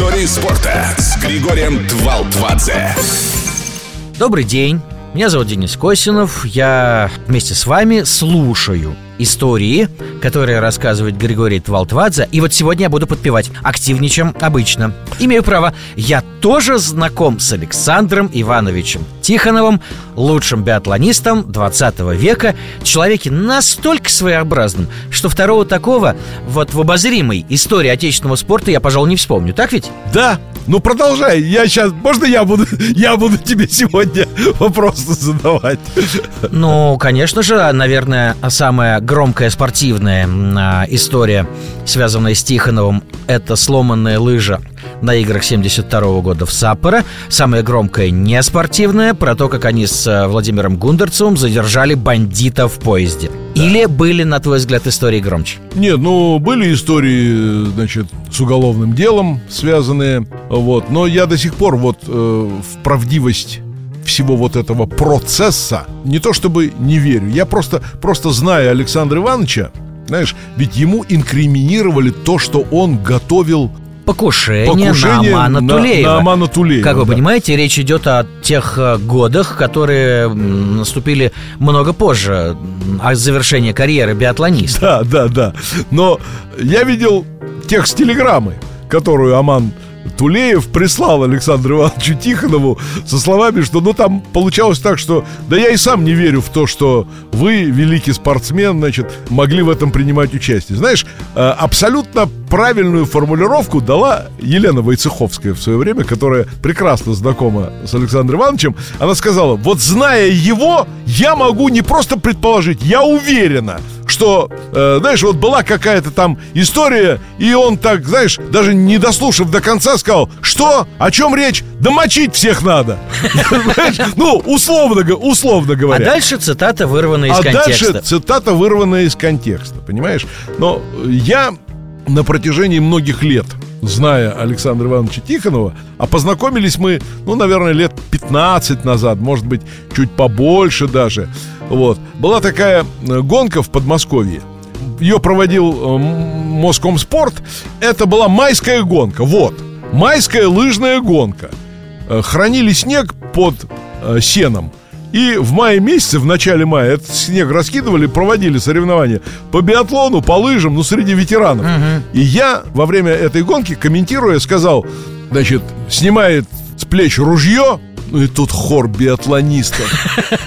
Истории спорта с Григорием Твалтвадзе. Добрый день. Меня зовут Денис Косинов. Я вместе с вами слушаю истории, которые рассказывает Григорий Твалтвадзе. И вот сегодня я буду подпевать активнее, чем обычно. Имею право, я тоже знаком с Александром Ивановичем Тихоновым, лучшим биатлонистом 20 века, человеке настолько своеобразным, что второго такого вот в обозримой истории отечественного спорта я, пожалуй, не вспомню. Так ведь? Да, ну продолжай. Я сейчас, можно я буду, я буду тебе сегодня вопросы задавать? Ну, конечно же, наверное, самая громкая спортивная а, история, связанная с Тихоновым, это сломанная лыжа на играх 72 -го года в Саппоро. Самая громкая не спортивная, про то, как они с а, Владимиром Гундерцевым задержали бандита в поезде. Да. Или были, на твой взгляд, истории громче? Нет, ну, были истории, значит, с уголовным делом связанные, вот. Но я до сих пор вот э, в правдивость всего вот этого процесса не то чтобы не верю, я просто, просто знаю Александра Ивановича, знаешь, ведь ему инкриминировали то, что он готовил покушение, покушение на Амана Тулеева. На, на Амана Тулеева. Как вы да. понимаете, речь идет о тех э, годах, которые наступили много позже, о завершении карьеры биатлониста. Да, да, да. Но я видел текст телеграммы, которую Аман Тулеев прислал Александру Ивановичу Тихонову со словами, что ну там получалось так, что да я и сам не верю в то, что вы, великий спортсмен, значит, могли в этом принимать участие. Знаешь, э, абсолютно правильную формулировку дала Елена Войцеховская в свое время, которая прекрасно знакома с Александром Ивановичем. Она сказала, вот зная его, я могу не просто предположить, я уверена, что, э, знаешь, вот была какая-то там история, и он так, знаешь, даже не дослушав до конца, сказал, что, о чем речь? Да мочить всех надо. Ну, условно, условно говоря. А дальше цитата вырванная из контекста. А дальше цитата вырванная из контекста, понимаешь? Но я на протяжении многих лет зная Александра Ивановича Тихонова, а познакомились мы, ну, наверное, лет 15 назад, может быть, чуть побольше даже. Вот. Была такая э, гонка в Подмосковье. Ее проводил э, Москомспорт. Это была майская гонка. Вот. Майская лыжная гонка. Э, хранили снег под сеном. И в мае месяце, в начале мая, этот снег раскидывали, проводили соревнования по биатлону, по лыжам, ну, среди ветеранов. Угу. И я во время этой гонки, комментируя, сказал, значит, снимает с плеч ружье, ну и тут хор биатлонистов.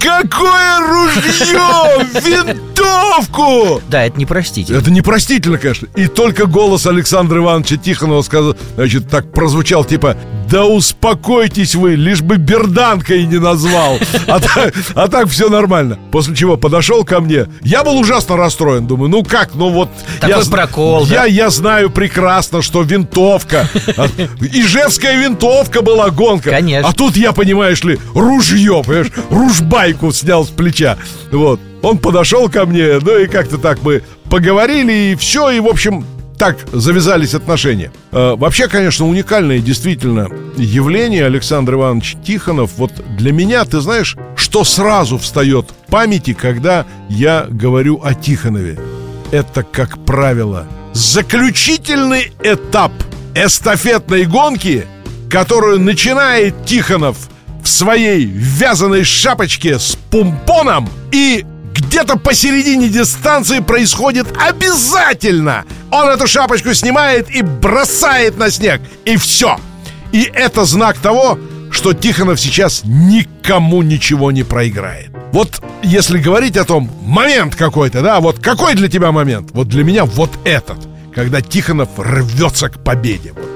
Какое ружье! Винтовку! Да, это непростительно. Это непростительно, конечно. И только голос Александра Ивановича Тихонова сказал, значит, так прозвучал, типа, да успокойтесь вы, лишь бы берданкой не назвал. А так, а так все нормально. После чего подошел ко мне. Я был ужасно расстроен. Думаю, ну как, ну вот... Такой я, прокол, я, да? я знаю прекрасно, что винтовка. И женская винтовка была гонка. Конечно. А тут я, понимаешь ли, ружье, понимаешь, ружбайку снял с плеча. Вот. Он подошел ко мне, ну и как-то так мы поговорили, и все, и, в общем, так завязались отношения. Э, вообще, конечно, уникальное действительно явление Александр Иванович Тихонов. Вот для меня, ты знаешь, что сразу встает в памяти, когда я говорю о Тихонове? Это, как правило, заключительный этап эстафетной гонки – которую начинает Тихонов в своей вязаной шапочке с пумпоном и где-то посередине дистанции происходит обязательно. Он эту шапочку снимает и бросает на снег. И все. И это знак того, что Тихонов сейчас никому ничего не проиграет. Вот если говорить о том, момент какой-то, да, вот какой для тебя момент? Вот для меня вот этот, когда Тихонов рвется к победе. Вот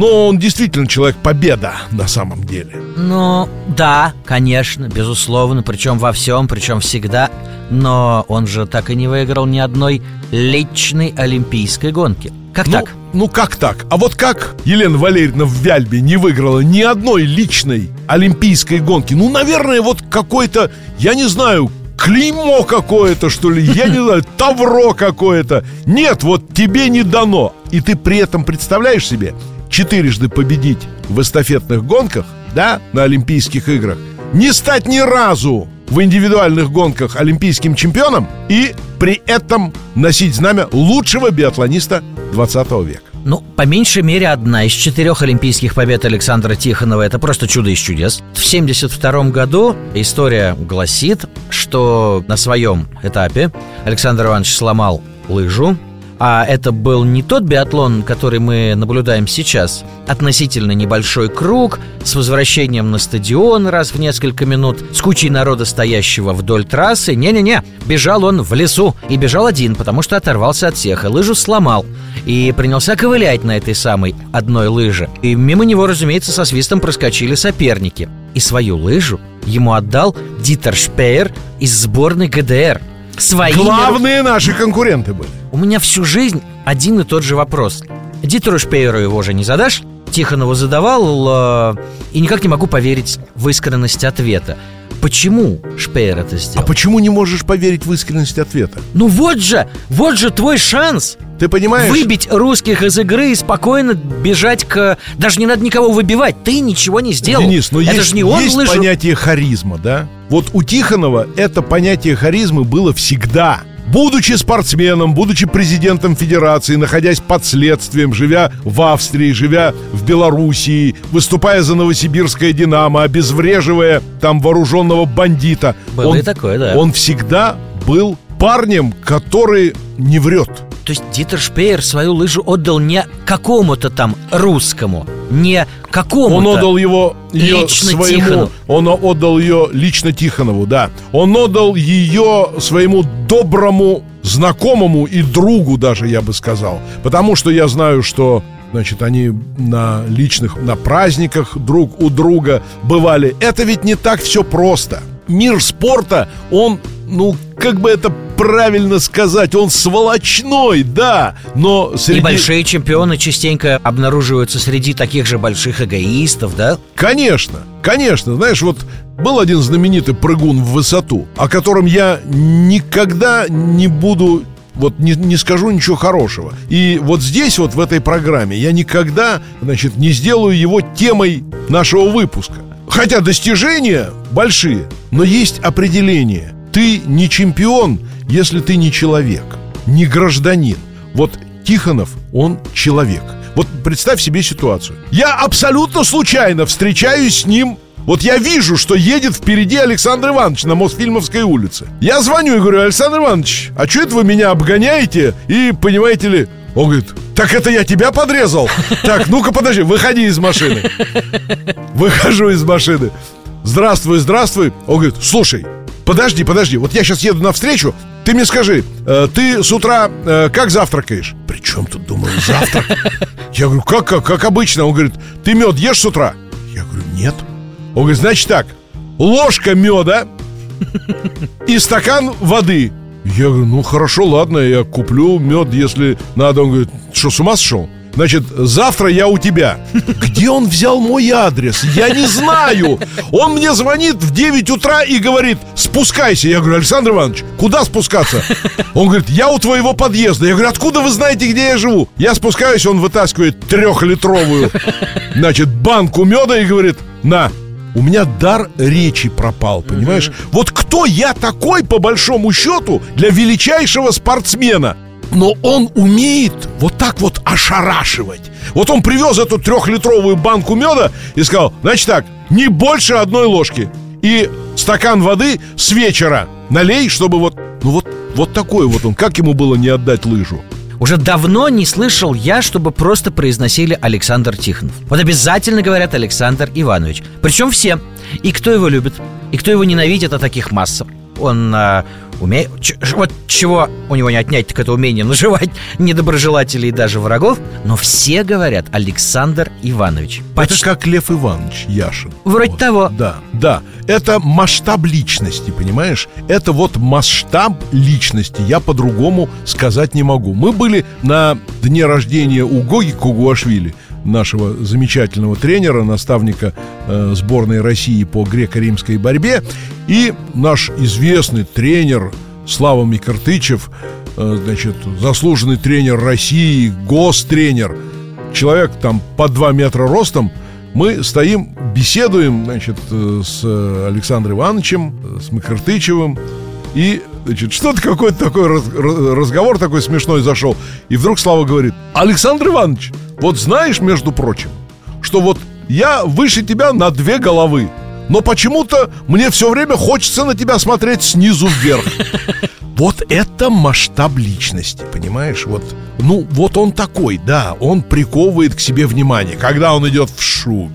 но он действительно человек победа на самом деле. Ну, да, конечно, безусловно, причем во всем, причем всегда. Но он же так и не выиграл ни одной личной олимпийской гонки. Как ну, так? Ну как так? А вот как Елена Валерьевна в Вяльбе не выиграла ни одной личной олимпийской гонки? Ну, наверное, вот какой-то, я не знаю, клеймо какое-то, что ли, я не знаю, тавро какое-то. Нет, вот тебе не дано. И ты при этом представляешь себе, четырежды победить в эстафетных гонках, да, на Олимпийских играх, не стать ни разу в индивидуальных гонках олимпийским чемпионом и при этом носить знамя лучшего биатлониста 20 века. Ну, по меньшей мере, одна из четырех олимпийских побед Александра Тихонова – это просто чудо из чудес. В 1972 году история гласит, что на своем этапе Александр Иванович сломал лыжу, а это был не тот биатлон, который мы наблюдаем сейчас. Относительно небольшой круг, с возвращением на стадион раз в несколько минут, с кучей народа, стоящего вдоль трассы. Не-не-не, бежал он в лесу. И бежал один, потому что оторвался от всех, и лыжу сломал. И принялся ковылять на этой самой одной лыже. И мимо него, разумеется, со свистом проскочили соперники. И свою лыжу ему отдал Дитер Шпеер из сборной ГДР. Своими Главные наши конкуренты были. у меня всю жизнь один и тот же вопрос. Дитеру Шпееру его же не задашь? Тихонову задавал, э, и никак не могу поверить в искренность ответа. Почему Шпеер это А сделал? почему не можешь поверить в искренность ответа? Ну вот же, вот же твой шанс Ты понимаешь? Выбить русских из игры и спокойно бежать к... Даже не надо никого выбивать, ты ничего не сделал Денис, но Это есть, же не он есть лыжу... понятие харизма, да? Вот у Тихонова это понятие харизмы было всегда. Будучи спортсменом, будучи президентом федерации, находясь под следствием, живя в Австрии, живя в Белоруссии, выступая за новосибирское «Динамо», обезвреживая там вооруженного бандита. Было он, и такое, да. Он всегда был парнем, который не врет. То есть Дитер Шпеер свою лыжу отдал не какому-то там русскому Не какому-то Он отдал его ее Лично своему, Тихонову. он отдал ее лично Тихонову, да. Он отдал ее своему доброму знакомому и другу даже, я бы сказал. Потому что я знаю, что Значит, они на личных, на праздниках друг у друга бывали. Это ведь не так все просто. Мир спорта, он, ну, как бы это правильно сказать, он сволочной, да, но среди... И большие чемпионы частенько обнаруживаются среди таких же больших эгоистов, да? Конечно, конечно. Знаешь, вот был один знаменитый прыгун в высоту, о котором я никогда не буду вот не, не скажу ничего хорошего. И вот здесь, вот в этой программе, я никогда, значит, не сделаю его темой нашего выпуска. Хотя достижения большие, но есть определение. Ты не чемпион, если ты не человек, не гражданин. Вот Тихонов, он человек. Вот представь себе ситуацию. Я абсолютно случайно встречаюсь с ним вот я вижу, что едет впереди Александр Иванович на Мосфильмовской улице. Я звоню и говорю, Александр Иванович, а что это вы меня обгоняете? И, понимаете ли, он говорит, так это я тебя подрезал? Так, ну-ка подожди, выходи из машины. Выхожу из машины. Здравствуй, здравствуй. Он говорит, слушай, подожди, подожди, вот я сейчас еду навстречу, ты мне скажи, э, ты с утра э, как завтракаешь? При чем тут, думаю, завтрак? Я говорю, как, как, как обычно? Он говорит, ты мед ешь с утра? Я говорю, нет. Он говорит, значит так, ложка меда и стакан воды. Я говорю, ну хорошо, ладно, я куплю мед, если надо. Он говорит, что, с ума сошел? Значит, завтра я у тебя. Где он взял мой адрес? Я не знаю. Он мне звонит в 9 утра и говорит, спускайся. Я говорю, Александр Иванович, куда спускаться? Он говорит, я у твоего подъезда. Я говорю, откуда вы знаете, где я живу? Я спускаюсь, он вытаскивает трехлитровую, значит, банку меда и говорит, на, у меня дар речи пропал, понимаешь? Вот кто я такой, по большому счету, для величайшего спортсмена? Но он умеет вот так вот ошарашивать. Вот он привез эту трехлитровую банку меда и сказал, значит так, не больше одной ложки. И стакан воды с вечера налей, чтобы вот, ну вот, вот такой вот он. Как ему было не отдать лыжу? Уже давно не слышал я, чтобы просто произносили Александр Тихонов. Вот обязательно говорят Александр Иванович. Причем все. И кто его любит, и кто его ненавидит, а таких масса. Он а, умеет... ч- вот чего у него не отнять, так это умение наживать недоброжелателей и даже врагов. Но все говорят Александр Иванович. Это Почти как Лев Иванович Яшин. вроде того. Да, да. Это масштаб личности, понимаешь? Это вот масштаб личности. Я по-другому сказать не могу. Мы были на дне рождения у Гоги Кугуашвили, нашего замечательного тренера, наставника э, сборной России по греко-римской борьбе. И наш известный тренер Слава Микартычев, э, значит, заслуженный тренер России, гостренер, человек там по 2 метра ростом, мы стоим, беседуем, значит, э, с э, Александром Ивановичем, э, с Макартычевым, и значит, что-то какой-то такой раз- раз- разговор такой смешной зашел. И вдруг Слава говорит, Александр Иванович, вот знаешь, между прочим, что вот я выше тебя на две головы. Но почему-то мне все время хочется на тебя смотреть снизу вверх. Вот это масштаб личности, понимаешь? Вот, ну, вот он такой, да, он приковывает к себе внимание, когда он идет в шубе,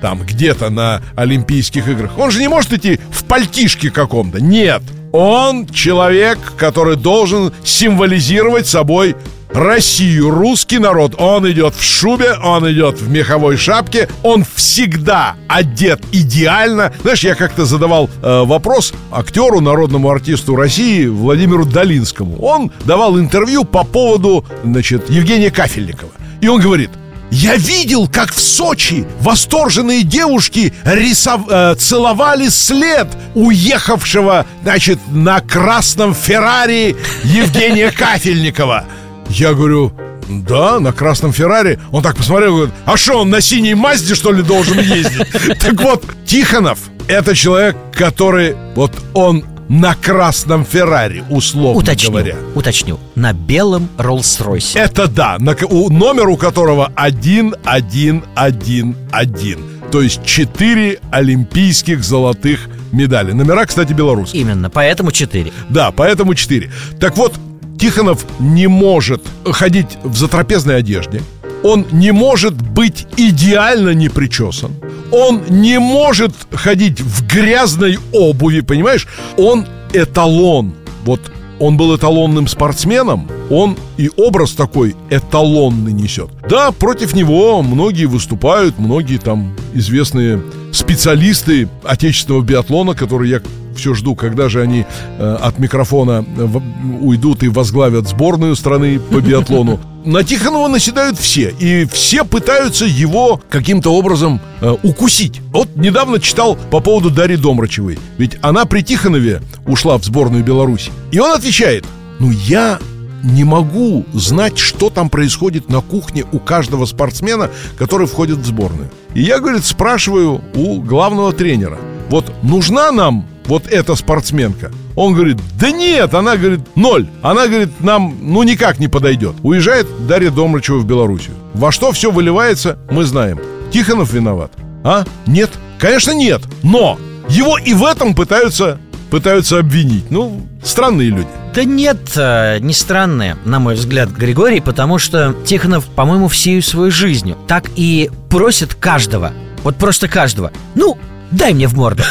там где-то на Олимпийских играх. Он же не может идти в пальтишке каком-то. Нет, он человек, который должен символизировать собой Россию, русский народ. Он идет в шубе, он идет в меховой шапке, он всегда одет идеально. Знаешь, я как-то задавал э, вопрос актеру, народному артисту России Владимиру Долинскому. Он давал интервью по поводу, значит, Евгения Кафельникова. И он говорит, я видел, как в Сочи восторженные девушки рисов... э, целовали след уехавшего, значит, на красном Феррари Евгения Кафельникова. Я говорю, да, на красном Феррари. Он так посмотрел, говорит, а что, он на синей Мазде, что ли, должен ездить? Так вот, Тихонов — это человек, который, вот он на красном Феррари, условно Уточню, говоря. уточню. На белом Роллс-Ройсе. Это да, на, у, номер у которого 1111. То есть 4 олимпийских золотых медали. Номера, кстати, белорусские. Именно, поэтому 4. Да, поэтому 4. Так вот, Тихонов не может ходить в затрапезной одежде. Он не может быть идеально не причесан. Он не может ходить в грязной обуви, понимаешь? Он эталон. Вот он был эталонным спортсменом, он и образ такой эталонный несет. Да, против него многие выступают, многие там известные специалисты отечественного биатлона, которые я все жду, когда же они э, от микрофона в- уйдут и возглавят сборную страны по биатлону. На Тихонова наседают все, и все пытаются его каким-то образом э, укусить. Вот недавно читал по поводу Дарьи Домрачевой, ведь она при Тихонове ушла в сборную Беларуси. И он отвечает, ну я не могу знать, что там происходит на кухне у каждого спортсмена, который входит в сборную. И я, говорит, спрашиваю у главного тренера, вот нужна нам вот эта спортсменка? Он говорит, да нет, она говорит, ноль. Она говорит, нам ну никак не подойдет. Уезжает Дарья Домрачева в Белоруссию. Во что все выливается, мы знаем. Тихонов виноват. А? Нет? Конечно, нет. Но его и в этом пытаются, пытаются обвинить. Ну, странные люди. Да нет, э, не странное, на мой взгляд, Григорий, потому что Тихонов, по-моему, всею своей жизнью так и просит каждого, вот просто каждого, ну, дай мне в морду,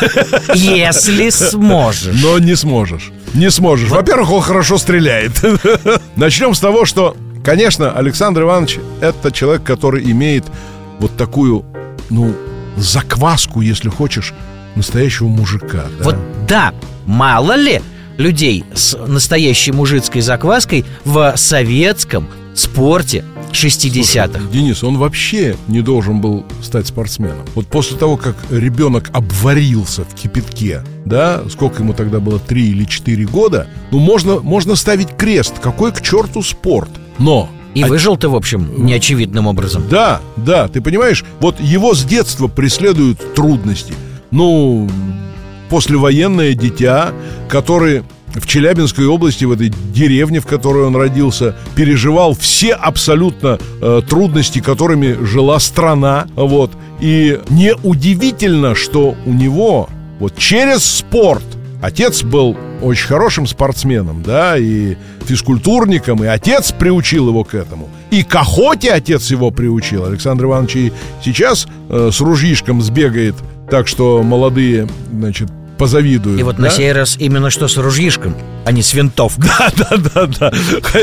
если сможешь. Но не сможешь. Не сможешь. Во-первых, он хорошо стреляет. Начнем с того, что, конечно, Александр Иванович это человек, который имеет вот такую, ну, закваску, если хочешь, настоящего мужика. да. Вот да, мало ли людей с настоящей мужицкой закваской в советском спорте 60-х. Денис, он вообще не должен был стать спортсменом. Вот после того, как ребенок обварился в кипятке, да, сколько ему тогда было, три или четыре года, ну, можно, можно ставить крест. Какой к черту спорт? Но И выжил ты, в общем, неочевидным образом. Да, да, ты понимаешь, вот его с детства преследуют трудности. Ну, послевоенное дитя, который в Челябинской области, в этой деревне, в которой он родился, переживал все абсолютно э, трудности, которыми жила страна. Вот. И неудивительно, что у него вот через спорт Отец был очень хорошим спортсменом, да, и физкультурником, и отец приучил его к этому. И к охоте отец его приучил. Александр Иванович и сейчас э, с ружьишком сбегает, так что молодые, значит, позавидуют. И вот да? на сей раз именно что с ружьишком, а не с винтовкой. Да, да, да, да.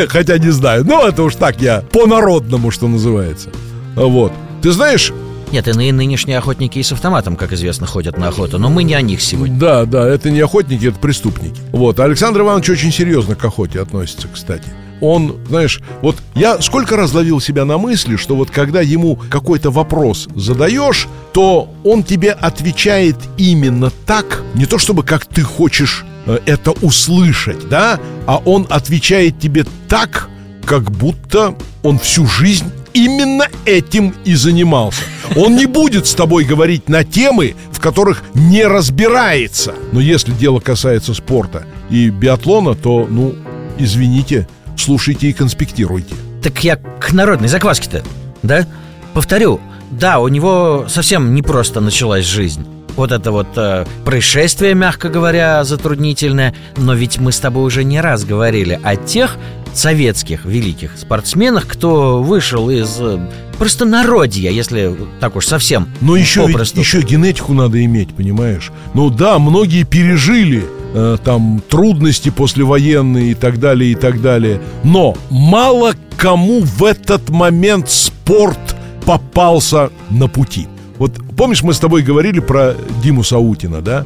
Хотя не знаю. Ну, это уж так я по-народному, что называется. Вот. Ты знаешь, Нет, иные нынешние охотники и с автоматом, как известно, ходят на охоту, но мы не о них сегодня. Да, да, это не охотники, это преступники. Вот, Александр Иванович очень серьезно к охоте относится, кстати. Он, знаешь, вот я сколько раз ловил себя на мысли, что вот когда ему какой-то вопрос задаешь, то он тебе отвечает именно так, не то чтобы как ты хочешь э, это услышать, да, а он отвечает тебе так, как будто он всю жизнь именно этим и занимался. Он не будет с тобой говорить на темы, в которых не разбирается. Но если дело касается спорта, и биатлона, то, ну, извините, слушайте и конспектируйте. Так я к народной закваске-то, да? Повторю, да, у него совсем непросто началась жизнь. Вот это вот э, происшествие, мягко говоря, затруднительное. Но ведь мы с тобой уже не раз говорили о тех советских великих спортсменах, кто вышел из э, простонародья, если так уж совсем Но еще, ведь, еще генетику надо иметь, понимаешь? Ну да, многие пережили э, там трудности послевоенные и так далее, и так далее. Но мало кому в этот момент спорт попался на пути. Вот помнишь, мы с тобой говорили про Диму Саутина, да?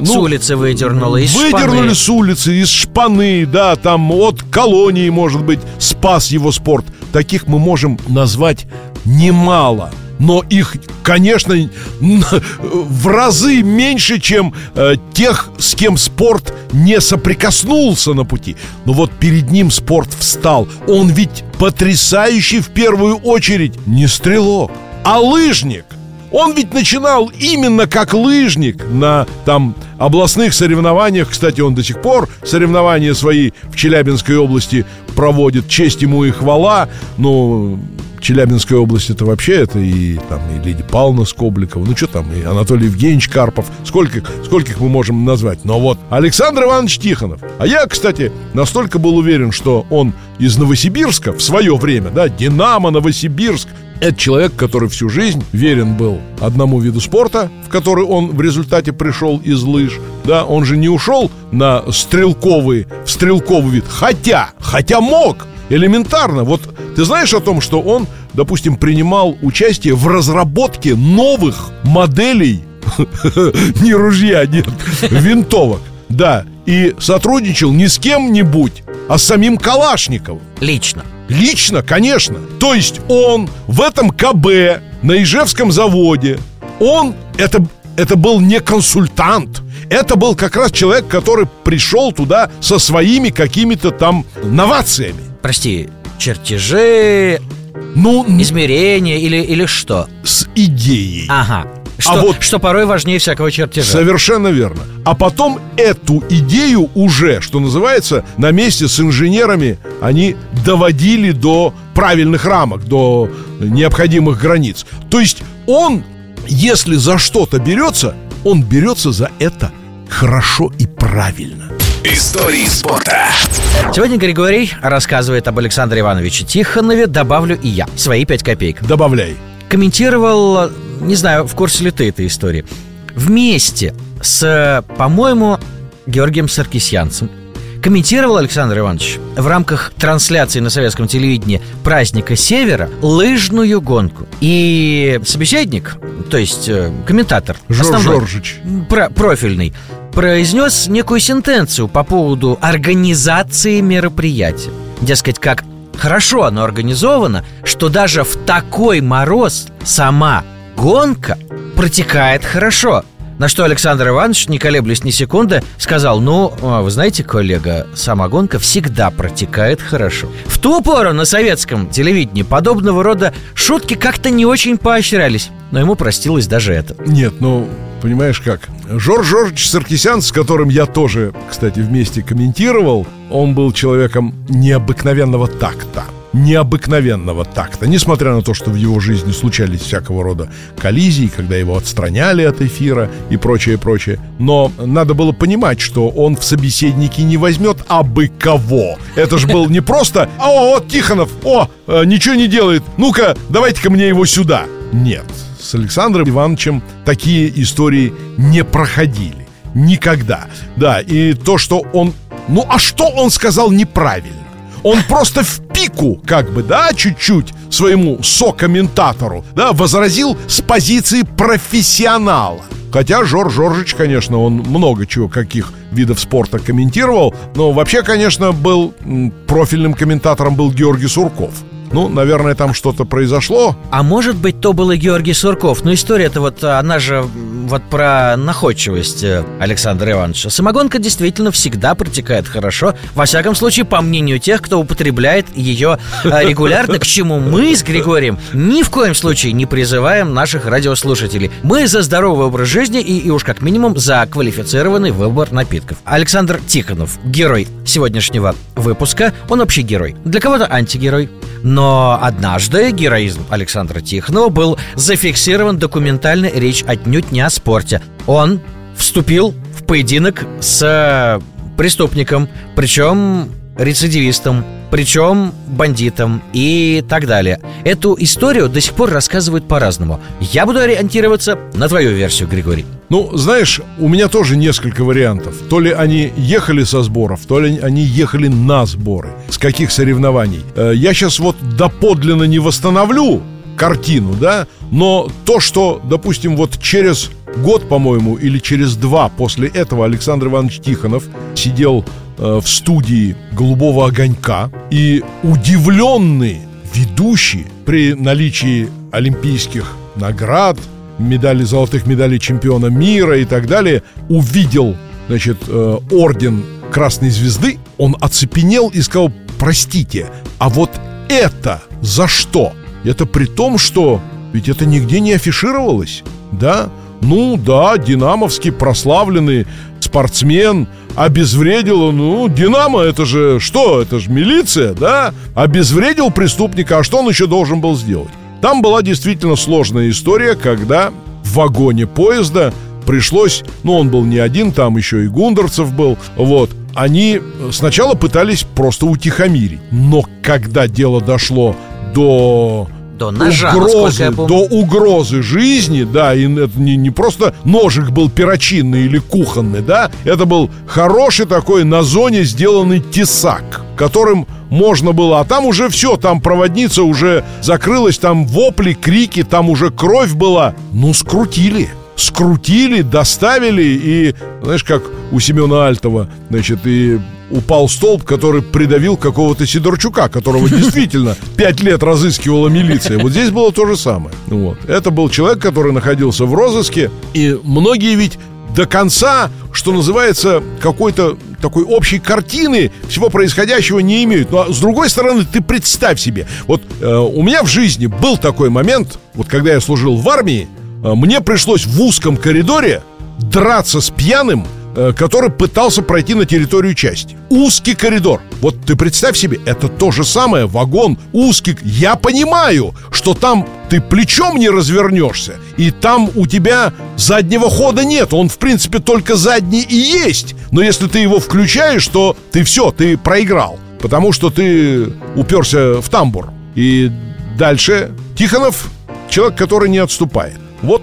С улицы выдернула, из Выдернули шпаны. с улицы, из шпаны, да, там от колонии, может быть, спас его спорт. Таких мы можем назвать немало. Но их, конечно, в разы меньше, чем э, тех, с кем спорт не соприкоснулся на пути. Но вот перед ним спорт встал. Он ведь потрясающий в первую очередь не стрелок, а лыжник. Он ведь начинал именно как лыжник на там областных соревнованиях. Кстати, он до сих пор соревнования свои в Челябинской области проводит. Честь ему и хвала. Но Челябинская область это вообще это и там и Лидия Павловна Скобликова, ну что там, и Анатолий Евгеньевич Карпов, сколько, скольких мы можем назвать. Но вот Александр Иванович Тихонов. А я, кстати, настолько был уверен, что он из Новосибирска в свое время, да, Динамо, Новосибирск, это человек, который всю жизнь верен был одному виду спорта, в который он в результате пришел из лыж. Да, он же не ушел на стрелковый, в стрелковый вид. Хотя, хотя мог, элементарно. Вот ты знаешь о том, что он, допустим, принимал участие в разработке новых моделей не ружья, нет, винтовок. Да, и сотрудничал не с кем-нибудь, а с самим Калашниковым. Лично. Лично, конечно. То есть он в этом КБ на Ижевском заводе, он, это, это был не консультант, это был как раз человек, который пришел туда со своими какими-то там новациями. Прости, чертежи, Ну, измерения или, или что? с идеей. Ага. Что, вот- что порой важнее всякого чертежа. Совершенно верно. А потом эту идею уже, что называется, на месте с инженерами они доводили до правильных рамок, до необходимых границ. То есть он, если за что-то берется, он берется за это хорошо и правильно. Истории спорта. Сегодня Григорий рассказывает об Александре Ивановиче Тихонове, добавлю и я, свои пять копеек. Добавляй. Комментировал, не знаю, в курсе ли ты этой истории, вместе с, по-моему, Георгием Саркисянцем, комментировал Александр Иванович в рамках трансляции на советском телевидении праздника Севера лыжную гонку. И собеседник, то есть э, комментатор, Жор основной, Жоржич. про- профильный, произнес некую сентенцию по поводу организации мероприятия. Дескать, как хорошо оно организовано, что даже в такой мороз сама гонка протекает хорошо. На что Александр Иванович, не колеблясь ни секунды, сказал Ну, а, вы знаете, коллега, сама гонка всегда протекает хорошо В ту пору на советском телевидении подобного рода шутки как-то не очень поощрялись Но ему простилось даже это. Нет, ну, понимаешь как Жорж Жоржич Саркисян, с которым я тоже, кстати, вместе комментировал Он был человеком необыкновенного такта необыкновенного такта Несмотря на то, что в его жизни случались всякого рода коллизии Когда его отстраняли от эфира и прочее, прочее Но надо было понимать, что он в собеседнике не возьмет абы кого Это же был не просто «О, вот Тихонов, о, э, ничего не делает, ну-ка, давайте-ка мне его сюда» Нет, с Александром Ивановичем такие истории не проходили. Никогда. Да, и то, что он... Ну, а что он сказал неправильно? Он просто в пику, как бы, да, чуть-чуть своему сокомментатору, да, возразил с позиции профессионала. Хотя Жорж Жоржич, конечно, он много чего, каких видов спорта комментировал, но вообще, конечно, был профильным комментатором был Георгий Сурков. Ну, наверное, там что-то произошло. А может быть, то был и Георгий Сурков. Но история-то вот, она же вот про находчивость э, Александра Ивановича. Самогонка действительно всегда протекает хорошо. Во всяком случае, по мнению тех, кто употребляет ее э, регулярно, к чему мы с Григорием ни в коем случае не призываем наших радиослушателей. Мы за здоровый образ жизни и, и уж как минимум за квалифицированный выбор напитков. Александр Тихонов, герой сегодняшнего выпуска. Он вообще герой. Для кого-то антигерой. Но однажды героизм Александра Тихонова был зафиксирован документальной речь отнюдь не о спорте. Он вступил в поединок с преступником, причем рецидивистом, причем бандитом и так далее. Эту историю до сих пор рассказывают по-разному. Я буду ориентироваться на твою версию, Григорий. Ну, знаешь, у меня тоже несколько вариантов. То ли они ехали со сборов, то ли они ехали на сборы. С каких соревнований? Э, я сейчас вот доподлинно не восстановлю картину, да, но то, что, допустим, вот через год, по-моему, или через два после этого Александр Иванович Тихонов сидел э, в студии «Голубого огонька» и удивленный ведущий при наличии олимпийских наград, медали, золотых медалей чемпиона мира и так далее, увидел, значит, э, орден Красной Звезды, он оцепенел и сказал, простите, а вот это за что? Это при том, что ведь это нигде не афишировалось, да? Ну да, динамовский прославленный спортсмен обезвредил, ну, Динамо это же что? Это же милиция, да? Обезвредил преступника, а что он еще должен был сделать? Там была действительно сложная история, когда в вагоне поезда пришлось, ну, он был не один, там еще и Гундерцев был, вот, они сначала пытались просто утихомирить, но когда дело дошло до до ножа, угрозы, до угрозы жизни, да, и это не, не просто ножик был перочинный или кухонный, да, это был хороший такой на зоне сделанный тесак, которым можно было, а там уже все, там проводница уже закрылась, там вопли, крики, там уже кровь была, ну, скрутили скрутили, доставили и, знаешь, как у Семена Альтова, значит, и упал столб, который придавил какого-то Сидорчука, которого действительно пять лет разыскивала милиция. Вот здесь было то же самое. Вот. Это был человек, который находился в розыске, и многие ведь до конца, что называется, какой-то такой общей картины всего происходящего не имеют. Но с другой стороны, ты представь себе, вот э, у меня в жизни был такой момент, вот когда я служил в армии, э, мне пришлось в узком коридоре драться с пьяным, который пытался пройти на территорию части. Узкий коридор. Вот ты представь себе, это то же самое, вагон узкий. Я понимаю, что там ты плечом не развернешься, и там у тебя заднего хода нет. Он, в принципе, только задний и есть. Но если ты его включаешь, то ты все, ты проиграл. Потому что ты уперся в тамбур. И дальше Тихонов человек, который не отступает. Вот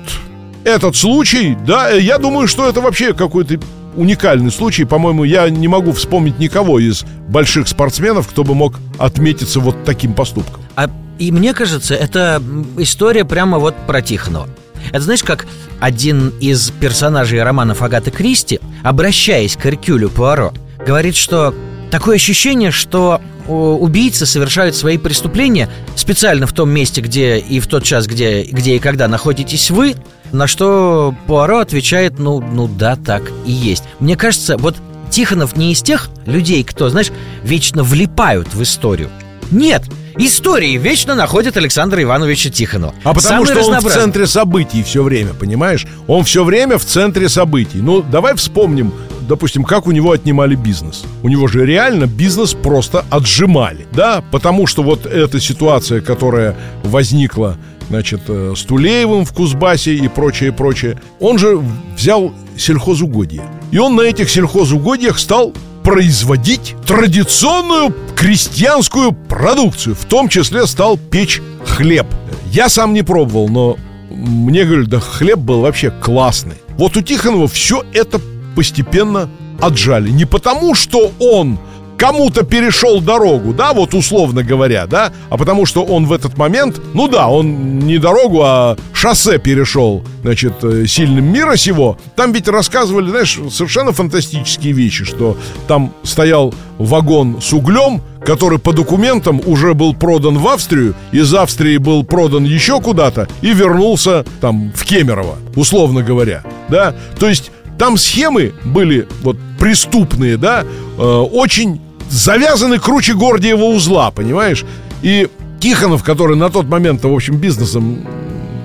этот случай, да, я думаю, что это вообще какой-то уникальный случай. По-моему, я не могу вспомнить никого из больших спортсменов, кто бы мог отметиться вот таким поступком. А и мне кажется, это история прямо вот про Тихонова. Это знаешь, как один из персонажей романов Агаты Кристи, обращаясь к Эркюлю Пуаро, говорит, что такое ощущение, что убийцы совершают свои преступления специально в том месте, где и в тот час, где, где и когда находитесь вы, на что Пуаро отвечает, ну, ну да, так и есть. Мне кажется, вот Тихонов не из тех людей, кто, знаешь, вечно влипают в историю. Нет, истории вечно находят Александра Ивановича Тихонова. А потому Самый что он в центре событий все время, понимаешь? Он все время в центре событий. Ну, давай вспомним, допустим, как у него отнимали бизнес. У него же реально бизнес просто отжимали, да? Потому что вот эта ситуация, которая возникла значит, э, с Тулеевым в Кузбассе и прочее, прочее. Он же взял сельхозугодья. И он на этих сельхозугодьях стал производить традиционную крестьянскую продукцию. В том числе стал печь хлеб. Я сам не пробовал, но мне говорят, да хлеб был вообще классный. Вот у Тихонова все это постепенно отжали. Не потому, что он кому-то перешел дорогу, да, вот условно говоря, да, а потому что он в этот момент, ну да, он не дорогу, а шоссе перешел, значит, э, сильным мира сего. Там ведь рассказывали, знаешь, совершенно фантастические вещи, что там стоял вагон с углем, который по документам уже был продан в Австрию, из Австрии был продан еще куда-то и вернулся там в Кемерово, условно говоря, да, то есть там схемы были вот преступные, да, э, очень завязаны круче Гордиева узла, понимаешь? И Тихонов, который на тот момент, в общем, бизнесом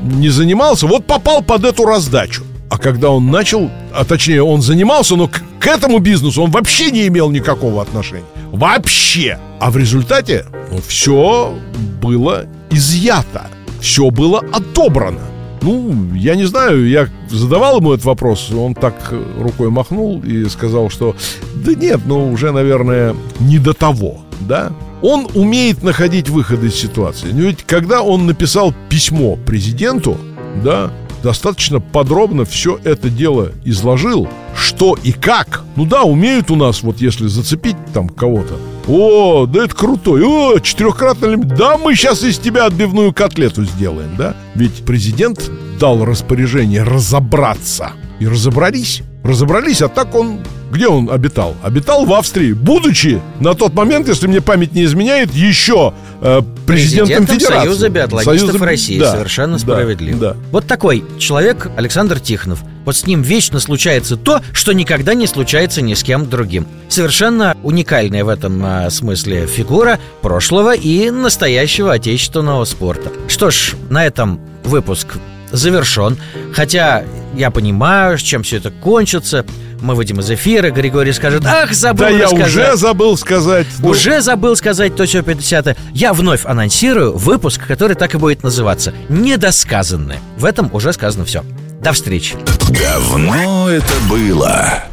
не занимался, вот попал под эту раздачу. А когда он начал, а точнее он занимался, но к, к этому бизнесу он вообще не имел никакого отношения. Вообще. А в результате ну, все было изъято. Все было отобрано. Ну, я не знаю, я задавал ему этот вопрос, он так рукой махнул и сказал, что да нет, ну уже, наверное, не до того, да? Он умеет находить выходы из ситуации. Ведь когда он написал письмо президенту, да, достаточно подробно все это дело изложил, что и как. Ну да, умеют у нас, вот если зацепить там кого-то. О, да это крутой. О, четырехкратный лимит. Да, мы сейчас из тебя отбивную котлету сделаем, да? Ведь президент дал распоряжение разобраться. И разобрались. Разобрались, а так он где он обитал? Обитал в Австрии, будучи на тот момент, если мне память не изменяет, еще э, президентом, президентом Федерации. Союза биатлонистов Союза... России. Да, Совершенно справедливо. Да, да. Вот такой человек Александр Тихонов. Вот с ним вечно случается то, что никогда не случается ни с кем другим. Совершенно уникальная в этом а, смысле фигура прошлого и настоящего отечественного спорта. Что ж, на этом выпуск завершен. Хотя я понимаю, чем все это кончится. Мы выйдем из эфира, Григорий скажет, ах, забыл Да я рассказать. уже забыл сказать. Ну... Уже забыл сказать то, что 50 Я вновь анонсирую выпуск, который так и будет называться «Недосказанное». В этом уже сказано все. До встречи. Давно это было.